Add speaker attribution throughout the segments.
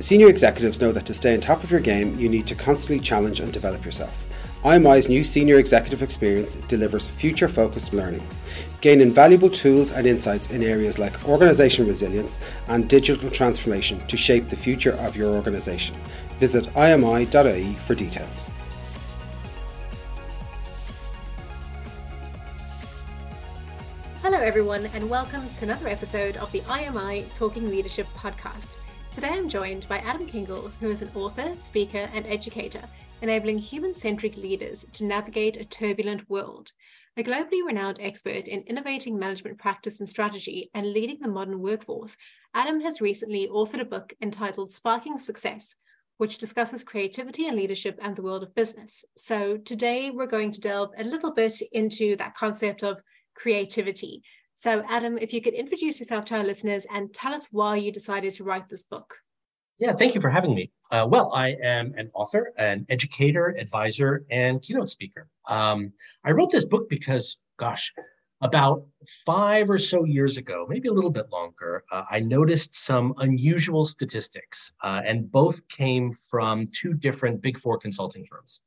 Speaker 1: Senior executives know that to stay on top of your game, you need to constantly challenge and develop yourself. IMI's new senior executive experience delivers future focused learning. Gain invaluable tools and insights in areas like organization resilience and digital transformation to shape the future of your organization. Visit imi.ie for details.
Speaker 2: Hello, everyone, and welcome to another episode of the IMI Talking Leadership podcast. Today I'm joined by Adam Kingl, who is an author, speaker, and educator, enabling human centric leaders to navigate a turbulent world. A globally renowned expert in innovating management practice and strategy and leading the modern workforce, Adam has recently authored a book entitled Sparking Success, which discusses creativity and leadership and the world of business. So today we're going to delve a little bit into that concept of creativity so, Adam, if you could introduce yourself to our listeners and tell us why you decided to write this book.
Speaker 3: Yeah, thank you for having me. Uh, well, I am an author, an educator, advisor, and keynote speaker. Um, I wrote this book because, gosh, about five or so years ago, maybe a little bit longer, uh, I noticed some unusual statistics, uh, and both came from two different Big Four consulting firms.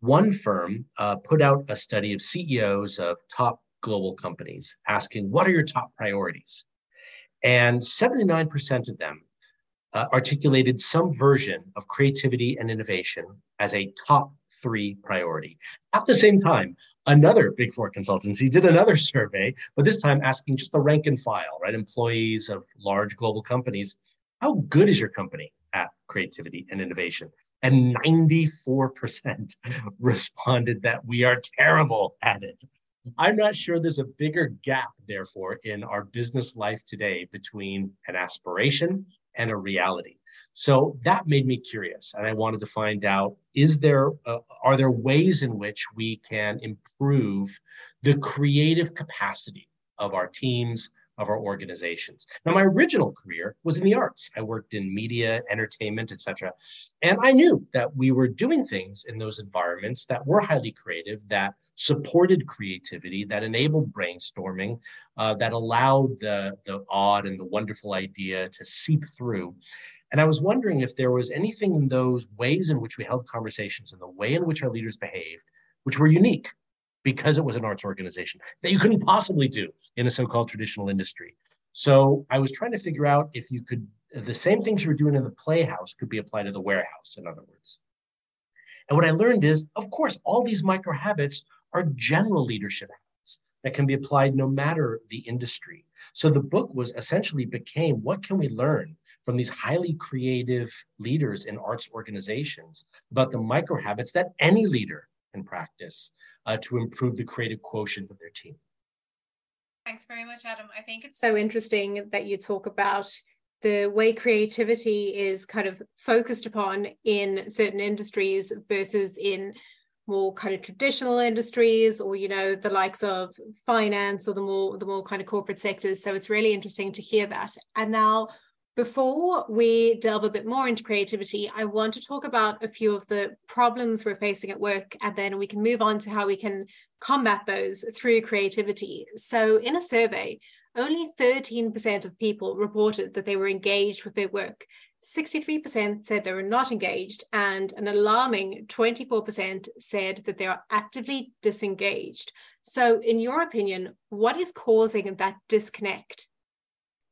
Speaker 3: One firm uh, put out a study of CEOs of top global companies asking, What are your top priorities? And 79% of them uh, articulated some version of creativity and innovation as a top three priority. At the same time, another big four consultancy did another survey, but this time asking just the rank and file, right? Employees of large global companies, how good is your company at creativity and innovation? And 94% responded that we are terrible at it. I'm not sure there's a bigger gap, therefore, in our business life today between an aspiration and a reality. So that made me curious, and I wanted to find out: is there uh, are there ways in which we can improve the creative capacity of our teams, of our organizations. Now, my original career was in the arts. I worked in media, entertainment, etc. And I knew that we were doing things in those environments that were highly creative, that supported creativity, that enabled brainstorming, uh, that allowed the, the odd and the wonderful idea to seep through. And I was wondering if there was anything in those ways in which we held conversations and the way in which our leaders behaved, which were unique because it was an arts organization that you couldn't possibly do in a so-called traditional industry. So I was trying to figure out if you could the same things you were doing in the playhouse could be applied to the warehouse, in other words. And what I learned is, of course, all these micro habits are general leadership habits that can be applied no matter the industry. So the book was essentially became what can we learn from these highly creative leaders in arts organizations about the micro habits that any leader can practice uh, to improve the creative quotient of their team.
Speaker 2: Thanks very much, Adam. I think it's so interesting that you talk about the way creativity is kind of focused upon in certain industries versus in more kind of traditional industries or you know the likes of finance or the more the more kind of corporate sectors so it's really interesting to hear that and now before we delve a bit more into creativity, I want to talk about a few of the problems we're facing at work, and then we can move on to how we can combat those through creativity. So, in a survey, only 13% of people reported that they were engaged with their work. 63% said they were not engaged, and an alarming 24% said that they are actively disengaged. So, in your opinion, what is causing that disconnect?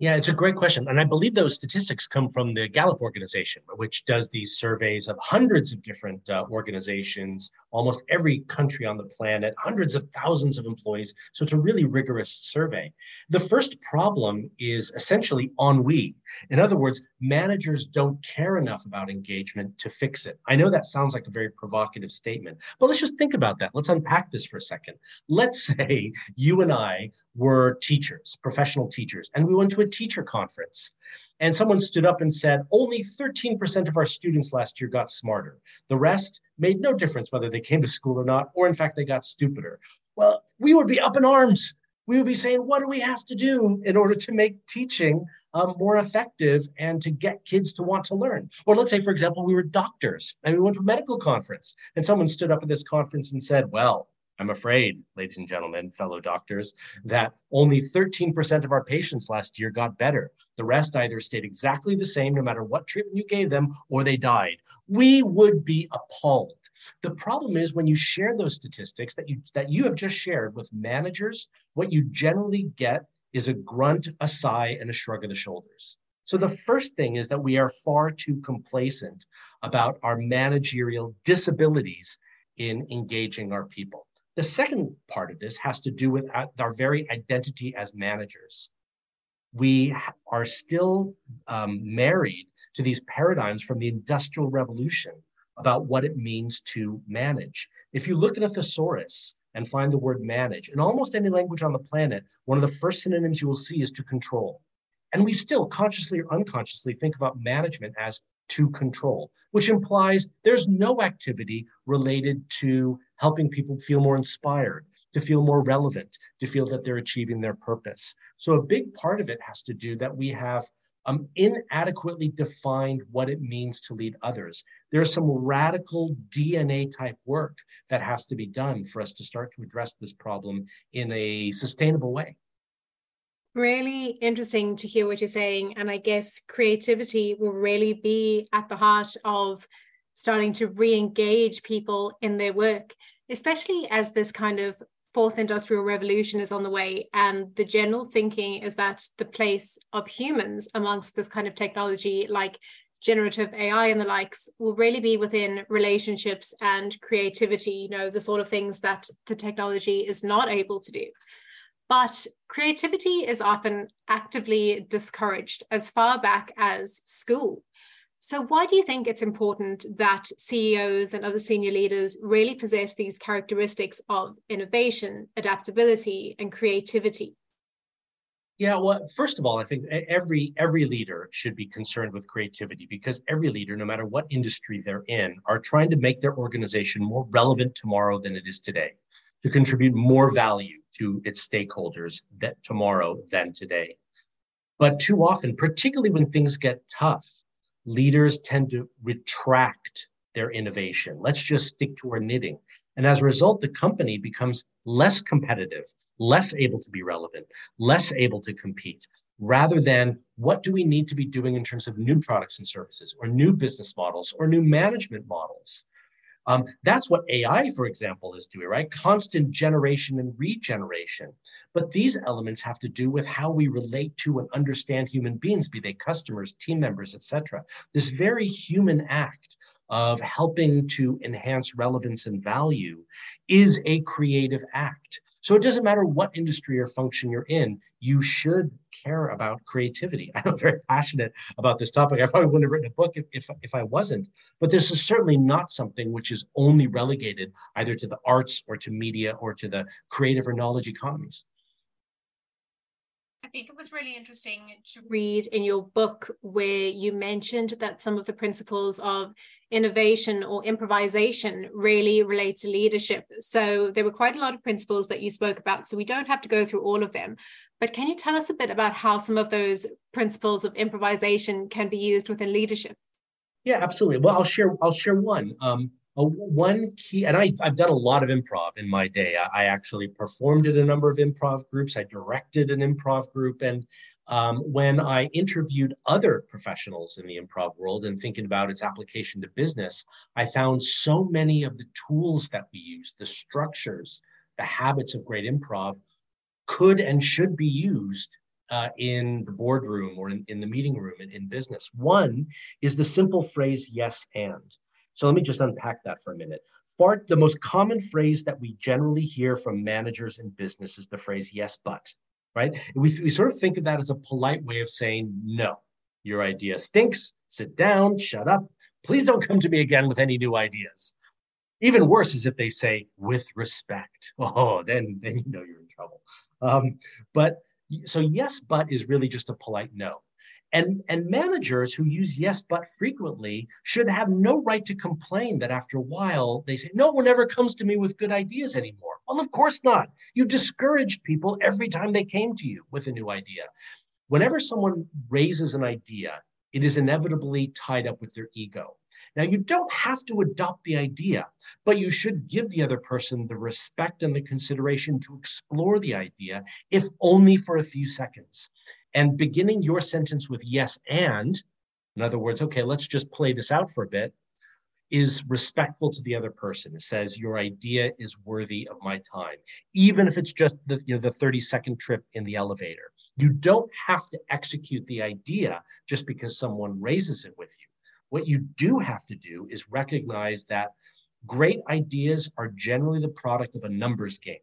Speaker 3: Yeah, it's a great question. And I believe those statistics come from the Gallup organization, which does these surveys of hundreds of different uh, organizations, almost every country on the planet, hundreds of thousands of employees. So it's a really rigorous survey. The first problem is essentially ennui. In other words, managers don't care enough about engagement to fix it. I know that sounds like a very provocative statement, but let's just think about that. Let's unpack this for a second. Let's say you and I were teachers, professional teachers, and we went to a teacher conference. And someone stood up and said, only 13% of our students last year got smarter. The rest made no difference whether they came to school or not, or in fact, they got stupider. Well, we would be up in arms. We would be saying, what do we have to do in order to make teaching um, more effective and to get kids to want to learn? Or let's say, for example, we were doctors and we went to a medical conference and someone stood up at this conference and said, well, I'm afraid, ladies and gentlemen, fellow doctors, that only 13% of our patients last year got better. The rest either stayed exactly the same no matter what treatment you gave them or they died. We would be appalled. The problem is when you share those statistics that you that you have just shared with managers, what you generally get is a grunt, a sigh, and a shrug of the shoulders. So the first thing is that we are far too complacent about our managerial disabilities in engaging our people. The second part of this has to do with our very identity as managers. We are still um, married to these paradigms from the Industrial Revolution about what it means to manage. If you look at a thesaurus and find the word manage, in almost any language on the planet, one of the first synonyms you will see is to control. And we still consciously or unconsciously think about management as to control, which implies there's no activity related to helping people feel more inspired, to feel more relevant, to feel that they're achieving their purpose. So a big part of it has to do that we have um, inadequately defined what it means to lead others. There's some radical DNA type work that has to be done for us to start to address this problem in a sustainable way.
Speaker 2: Really interesting to hear what you're saying. And I guess creativity will really be at the heart of starting to re engage people in their work, especially as this kind of fourth industrial revolution is on the way. And the general thinking is that the place of humans amongst this kind of technology, like generative AI and the likes, will really be within relationships and creativity, you know, the sort of things that the technology is not able to do. But creativity is often actively discouraged as far back as school. So, why do you think it's important that CEOs and other senior leaders really possess these characteristics of innovation, adaptability, and creativity?
Speaker 3: Yeah, well, first of all, I think every every leader should be concerned with creativity because every leader, no matter what industry they're in, are trying to make their organization more relevant tomorrow than it is today to contribute more value to its stakeholders that tomorrow than today. But too often, particularly when things get tough, leaders tend to retract their innovation. Let's just stick to our knitting. And as a result, the company becomes less competitive, less able to be relevant, less able to compete, rather than what do we need to be doing in terms of new products and services or new business models or new management models um, that's what AI, for example, is doing, right? Constant generation and regeneration. But these elements have to do with how we relate to and understand human beings, be they customers, team members, etc. This very human act of helping to enhance relevance and value is a creative act. So it doesn't matter what industry or function you're in, you should care about creativity. I'm very passionate about this topic. I probably wouldn't have written a book if, if, if I wasn't. But this is certainly not something which is only relegated either to the arts or to media or to the creative or knowledge economies.
Speaker 2: I think it was really interesting to read in your book where you mentioned that some of the principles of innovation or improvisation really relate to leadership. So there were quite a lot of principles that you spoke about. So we don't have to go through all of them. But can you tell us a bit about how some of those principles of improvisation can be used within leadership?
Speaker 3: Yeah, absolutely. Well, I'll share. I'll share one. Um, one key, and I, I've done a lot of improv in my day. I, I actually performed at a number of improv groups. I directed an improv group, and um, when I interviewed other professionals in the improv world and thinking about its application to business, I found so many of the tools that we use, the structures, the habits of great improv could and should be used uh, in the boardroom or in, in the meeting room in, in business. One is the simple phrase yes and. So let me just unpack that for a minute. Far, the most common phrase that we generally hear from managers in business is the phrase yes, but right? We, we sort of think of that as a polite way of saying, no, your idea stinks, sit down, shut up. Please don't come to me again with any new ideas. Even worse is if they say, with respect. Oh, then, then you know you're in trouble. Um, but so, yes, but is really just a polite no. And, and managers who use yes, but frequently should have no right to complain that after a while they say, no one ever comes to me with good ideas anymore. Well, of course not. You discouraged people every time they came to you with a new idea. Whenever someone raises an idea, it is inevitably tied up with their ego. Now, you don't have to adopt the idea, but you should give the other person the respect and the consideration to explore the idea, if only for a few seconds. And beginning your sentence with yes and, in other words, okay, let's just play this out for a bit, is respectful to the other person. It says your idea is worthy of my time, even if it's just the, you know, the 30 second trip in the elevator. You don't have to execute the idea just because someone raises it with you. What you do have to do is recognize that great ideas are generally the product of a numbers game.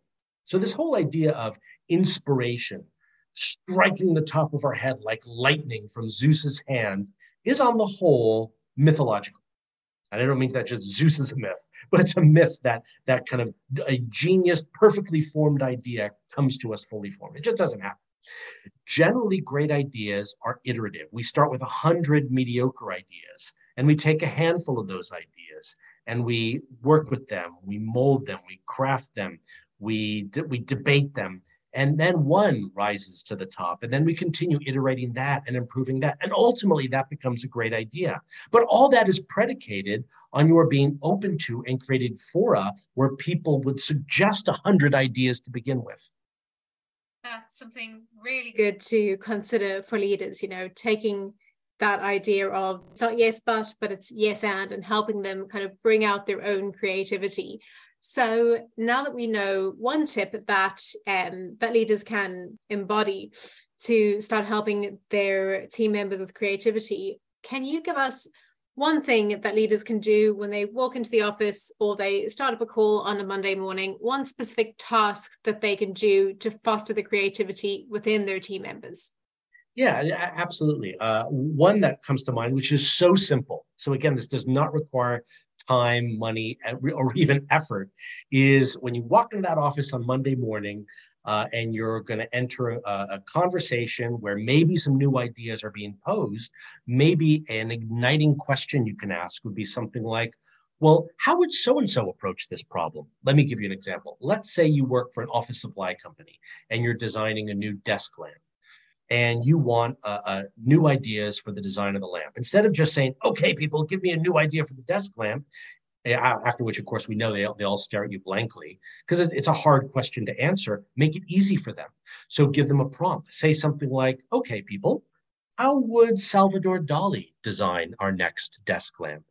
Speaker 3: So, this whole idea of inspiration, striking the top of our head like lightning from Zeus's hand, is on the whole mythological. And I don't mean that just Zeus is a myth, but it's a myth that that kind of a genius, perfectly formed idea comes to us fully formed. It just doesn't happen. Generally, great ideas are iterative. We start with a hundred mediocre ideas, and we take a handful of those ideas and we work with them, we mold them, we craft them, we de- we debate them, and then one rises to the top and then we continue iterating that and improving that and ultimately that becomes a great idea. But all that is predicated on your being open to and created fora where people would suggest a hundred ideas to begin with.
Speaker 2: That's something really good to consider for leaders you know taking that idea of it's not yes but but it's yes and and helping them kind of bring out their own creativity so now that we know one tip that um, that leaders can embody to start helping their team members with creativity, can you give us one thing that leaders can do when they walk into the office or they start up a call on a Monday morning, one specific task that they can do to foster the creativity within their team members?
Speaker 3: Yeah, absolutely. Uh, one that comes to mind, which is so simple. So, again, this does not require time, money, or even effort is when you walk into that office on Monday morning uh, and you're going to enter a, a, conversation where maybe some new ideas are being posed, maybe an igniting question you can ask would be something like, well, how would so and so approach this problem? Let me give you an example. Let's say you work for an office supply company and you're designing a new desk lamp and you want uh, uh, new ideas for the design of the lamp. Instead of just saying, okay, people, give me a new idea for the desk lamp, eh, after which, of course, we know they, they all stare at you blankly because it's a hard question to answer. Make it easy for them. So give them a prompt. Say something like, okay, people, how would Salvador Dali design our next desk lamp?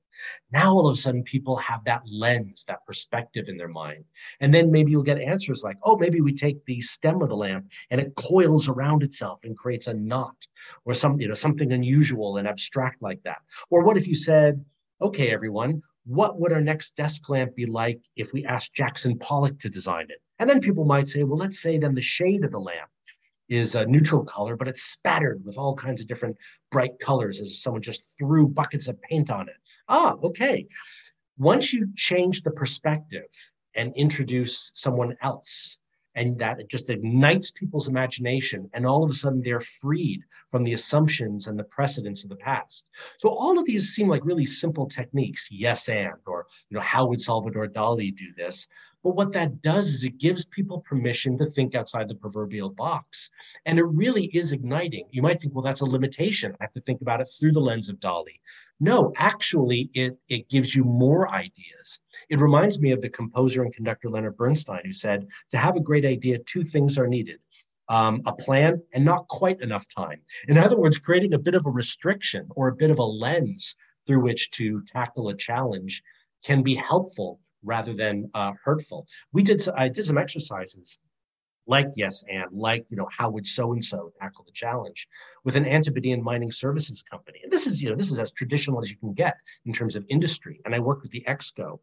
Speaker 3: Now all of a sudden people have that lens, that perspective in their mind. And then maybe you'll get answers like, oh, maybe we take the stem of the lamp and it coils around itself and creates a knot or some, you know, something unusual and abstract like that. Or what if you said, okay, everyone, what would our next desk lamp be like if we asked Jackson Pollock to design it? And then people might say, well, let's say then the shade of the lamp is a neutral color, but it's spattered with all kinds of different bright colors as if someone just threw buckets of paint on it. Ah, okay. Once you change the perspective and introduce someone else, and that just ignites people's imagination and all of a sudden they're freed from the assumptions and the precedents of the past so all of these seem like really simple techniques yes and or you know how would salvador dali do this but what that does is it gives people permission to think outside the proverbial box. And it really is igniting. You might think, well, that's a limitation. I have to think about it through the lens of Dali. No, actually, it, it gives you more ideas. It reminds me of the composer and conductor Leonard Bernstein, who said, to have a great idea, two things are needed. Um, a plan and not quite enough time. In other words, creating a bit of a restriction or a bit of a lens through which to tackle a challenge can be helpful rather than uh, hurtful. We did I did some exercises like yes and like you know how would so and so tackle the challenge with an antipodean mining services company and this is you know this is as traditional as you can get in terms of industry and i worked with the exco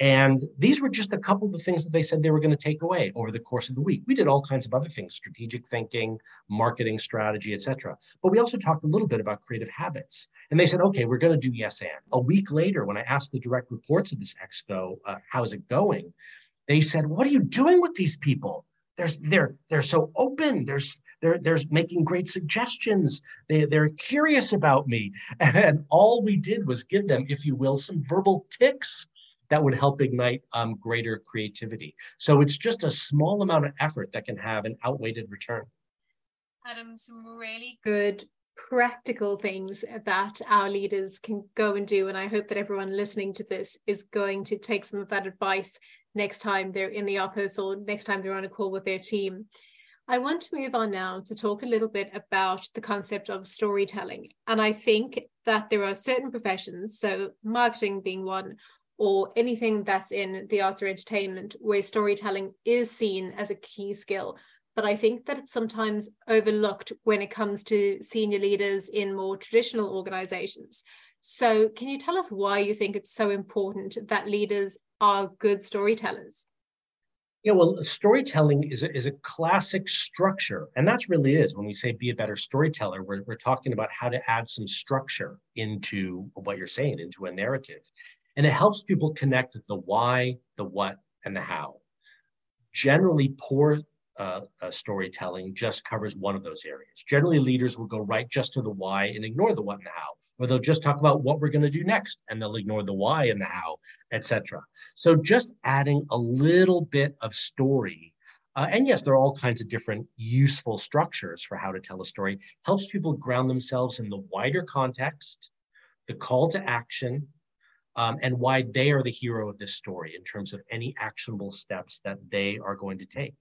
Speaker 3: and these were just a couple of the things that they said they were going to take away over the course of the week. We did all kinds of other things, strategic thinking, marketing strategy, etc. But we also talked a little bit about creative habits. And they said, okay, we're going to do yes and. A week later, when I asked the direct reports of this exco, uh, how's it going? They said, what are you doing with these people? They're, they're, they're so open. They're, they're, they're making great suggestions. They, they're curious about me. And all we did was give them, if you will, some verbal ticks that would help ignite um, greater creativity. So it's just a small amount of effort that can have an outweighed return.
Speaker 2: Adam, some really good practical things that our leaders can go and do. And I hope that everyone listening to this is going to take some of that advice next time they're in the office or next time they're on a call with their team. I want to move on now to talk a little bit about the concept of storytelling. And I think that there are certain professions, so marketing being one, or anything that's in the arts or entertainment, where storytelling is seen as a key skill. But I think that it's sometimes overlooked when it comes to senior leaders in more traditional organizations. So, can you tell us why you think it's so important that leaders are good storytellers?
Speaker 3: Yeah, well, storytelling is a, is a classic structure. And that's really is when we say be a better storyteller, we're, we're talking about how to add some structure into what you're saying, into a narrative. And it helps people connect the why, the what, and the how. Generally, poor uh, uh, storytelling just covers one of those areas. Generally, leaders will go right just to the why and ignore the what and the how or they'll just talk about what we're going to do next and they'll ignore the why and the how, etc. So just adding a little bit of story. Uh, and yes, there are all kinds of different useful structures for how to tell a story, helps people ground themselves in the wider context, the call to action, um, and why they are the hero of this story in terms of any actionable steps that they are going to take.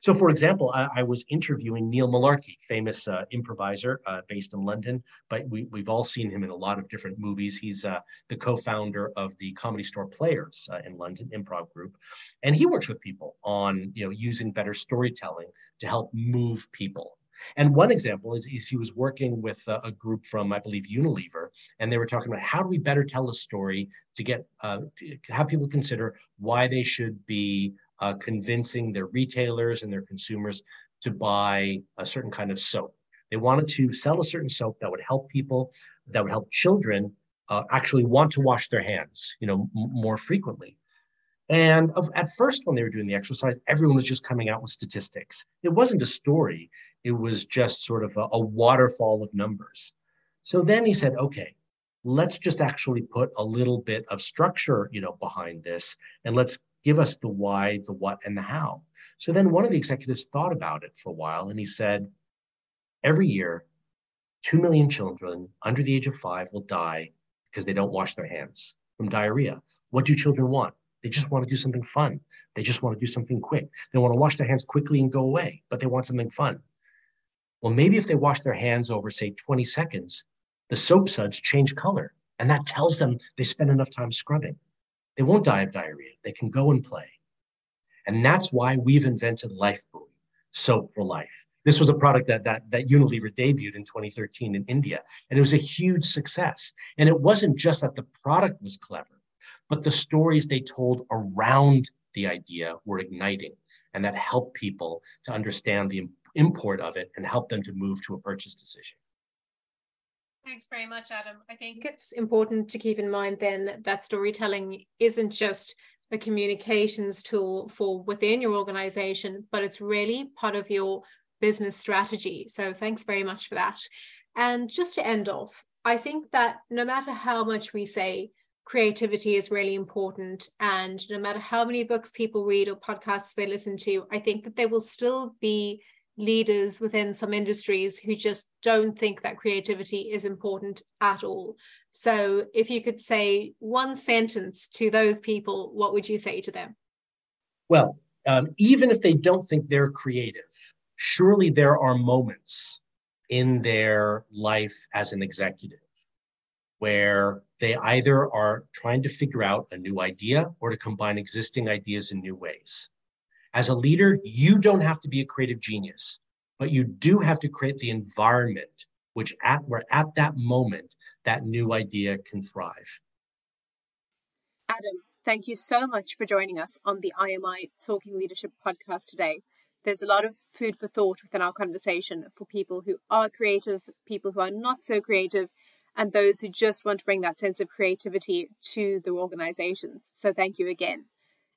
Speaker 3: So, for example, I, I was interviewing Neil Mullarkey, famous uh, improviser uh, based in London, but we, have all seen him in a lot of different movies. He's uh, the co founder of the Comedy Store Players uh, in London, improv group. And he works with people on you know, using better storytelling to help move people. And one example is, is he was working with a, a, group from, I believe, Unilever, and they were talking about how do we better tell a story to get uh, to have people consider why they should be uh, convincing their retailers and their consumers to buy a certain kind of soap. They wanted to sell a certain soap that would help people, that would help children uh, actually want to wash their hands, you know, m- more frequently. And of, at first, when they were doing the exercise, everyone was just coming out with statistics. It wasn't a story; it was just sort of a, a waterfall of numbers. So then he said, "Okay, let's just actually put a little bit of structure, you know, behind this, and let's give us the why, the what, and the how. So then one of the executives thought about it for a while and he said, every year, 2 million children under the age of five will die because they don't wash their hands from diarrhea. What do children want? They just want to do something fun. They just want to do something quick. They want to wash their hands quickly and go away, but they want something fun. Well, maybe if they wash their hands over, say, 20 seconds, the soap suds change color. And that tells them they spent enough time scrubbing. They won't die of diarrhea. They can go and play. And that's why we've invented LifeBuoy, soap for life. This was a product that, that, that Unilever debuted in 2013 in India, and it was a huge success. And it wasn't just that the product was clever, but the stories they told around the idea were igniting, and that helped people to understand the import of it and help them to move to a purchase decision.
Speaker 2: Thanks very much, Adam. I think it's important to keep in mind then that storytelling isn't just a communications tool for within your organization, but it's really part of your business strategy. So thanks very much for that. And just to end off, I think that no matter how much we say creativity is really important, and no matter how many books people read or podcasts they listen to, I think that there will still be leaders within some industries who just don't think that creativity is important at all. So, if you could say one sentence to those people, what would you say to them?
Speaker 3: Well, um, even if they don't think they're creative, surely there are moments in their life as an executive where they either are trying to figure out a new idea or to combine existing ideas in new ways. As a leader, you don't have to be a creative genius, but you do have to create the environment which at where at that moment that new idea can thrive.
Speaker 2: Adam, thank you so much for joining us on the IMI Talking Leadership podcast today. There's a lot of food for thought within our conversation for people who are creative, people who are not so creative, and those who just want to bring that sense of creativity to the organizations. So thank you again.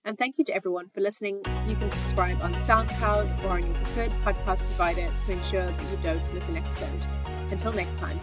Speaker 2: And thank you to everyone for listening. You can subscribe on SoundCloud or on your preferred podcast provider to ensure that you don't miss an episode. Until next time.